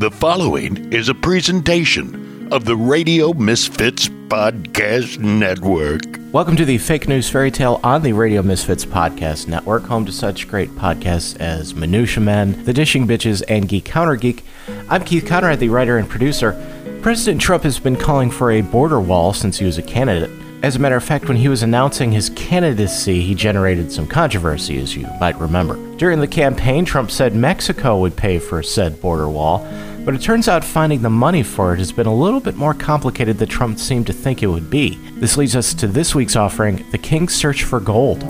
The following is a presentation of the Radio Misfits Podcast Network. Welcome to the Fake News Fairy Tale on the Radio Misfits Podcast Network, home to such great podcasts as Minutia Men, The Dishing Bitches, and Geek Counter Geek. I'm Keith Conrad, the writer and producer. President Trump has been calling for a border wall since he was a candidate. As a matter of fact, when he was announcing his candidacy, he generated some controversy, as you might remember. During the campaign, Trump said Mexico would pay for said border wall, but it turns out finding the money for it has been a little bit more complicated than Trump seemed to think it would be. This leads us to this week's offering The King's Search for Gold.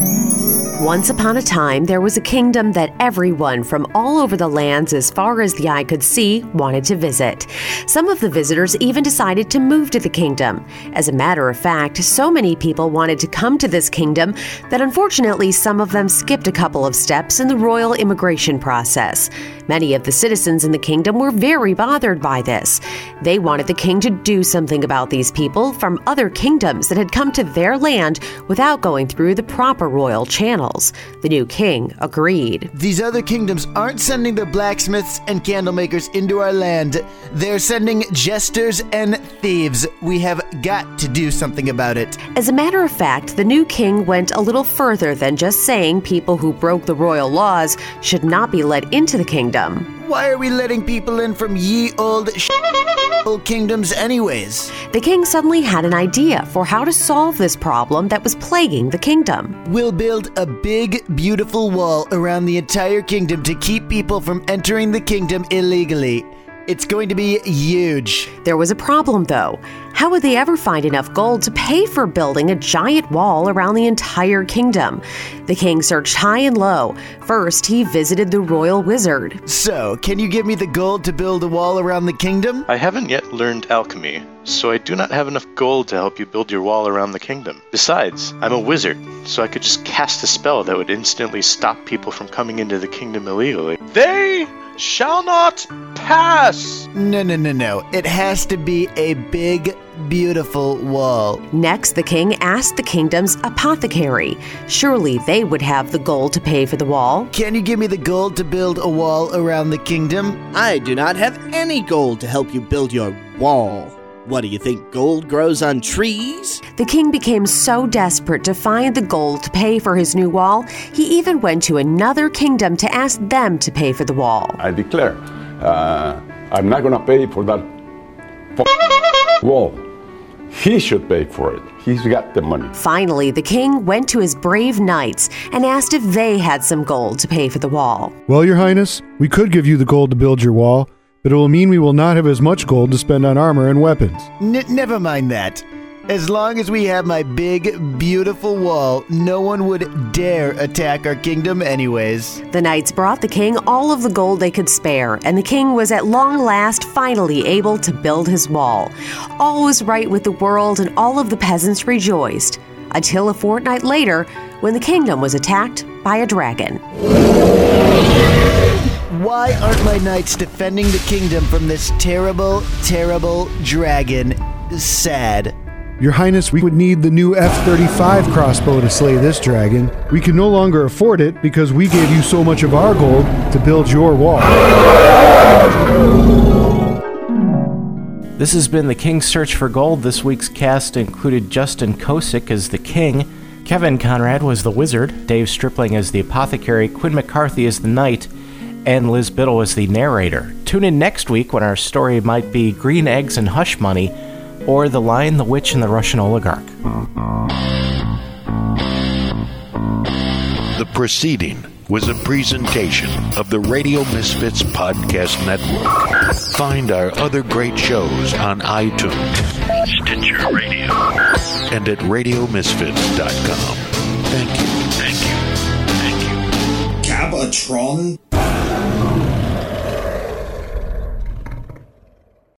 Once upon a time, there was a kingdom that everyone from all over the lands as far as the eye could see wanted to visit. Some of the visitors even decided to move to the kingdom. As a matter of fact, so many people wanted to come to this kingdom that unfortunately some of them skipped a couple of steps in the royal immigration process. Many of the citizens in the kingdom were very bothered by this. They wanted the king to do something about these people from other kingdoms that had come to their land without going through the proper royal The new king agreed. These other kingdoms aren't sending their blacksmiths and candle makers into our land. They're sending jesters and thieves. We have got to do something about it. As a matter of fact, the new king went a little further than just saying people who broke the royal laws should not be let into the kingdom. Why are we letting people in from ye old sh- kingdoms, anyways? The king suddenly had an idea for how to solve this problem that was plaguing the kingdom. We'll build a big, beautiful wall around the entire kingdom to keep people from entering the kingdom illegally. It's going to be huge. There was a problem, though. How would they ever find enough gold to pay for building a giant wall around the entire kingdom? The king searched high and low. First, he visited the royal wizard. So, can you give me the gold to build a wall around the kingdom? I haven't yet learned alchemy, so I do not have enough gold to help you build your wall around the kingdom. Besides, I'm a wizard, so I could just cast a spell that would instantly stop people from coming into the kingdom illegally. They shall not pass! No, no, no, no. It has to be a big, beautiful wall. Next, the king asked the kingdom's apothecary. Surely they would have the gold to pay for the wall. Can you give me the gold to build a wall around the kingdom? I do not have any gold to help you build your wall. What do you think gold grows on trees? The king became so desperate to find the gold to pay for his new wall, he even went to another kingdom to ask them to pay for the wall. I declare, uh, I'm not going to pay for that f- wall. He should pay for it. He's got the money. Finally, the king went to his brave knights and asked if they had some gold to pay for the wall. Well, Your Highness, we could give you the gold to build your wall, but it will mean we will not have as much gold to spend on armor and weapons. N- never mind that. As long as we have my big, beautiful wall, no one would dare attack our kingdom, anyways. The knights brought the king all of the gold they could spare, and the king was at long last finally able to build his wall. All was right with the world, and all of the peasants rejoiced. Until a fortnight later, when the kingdom was attacked by a dragon. Why aren't my knights defending the kingdom from this terrible, terrible dragon? Sad. Your Highness, we would need the new F 35 crossbow to slay this dragon. We can no longer afford it because we gave you so much of our gold to build your wall. This has been The King's Search for Gold. This week's cast included Justin Kosick as the king, Kevin Conrad was the wizard, Dave Stripling as the apothecary, Quinn McCarthy as the knight, and Liz Biddle as the narrator. Tune in next week when our story might be Green Eggs and Hush Money or The Lion, the Witch, and the Russian Oligarch. The proceeding was a presentation of the Radio Misfits Podcast Network. Find our other great shows on iTunes, Stitcher Radio, and at RadioMisfits.com. Thank you. Thank you. Thank you. Gabatron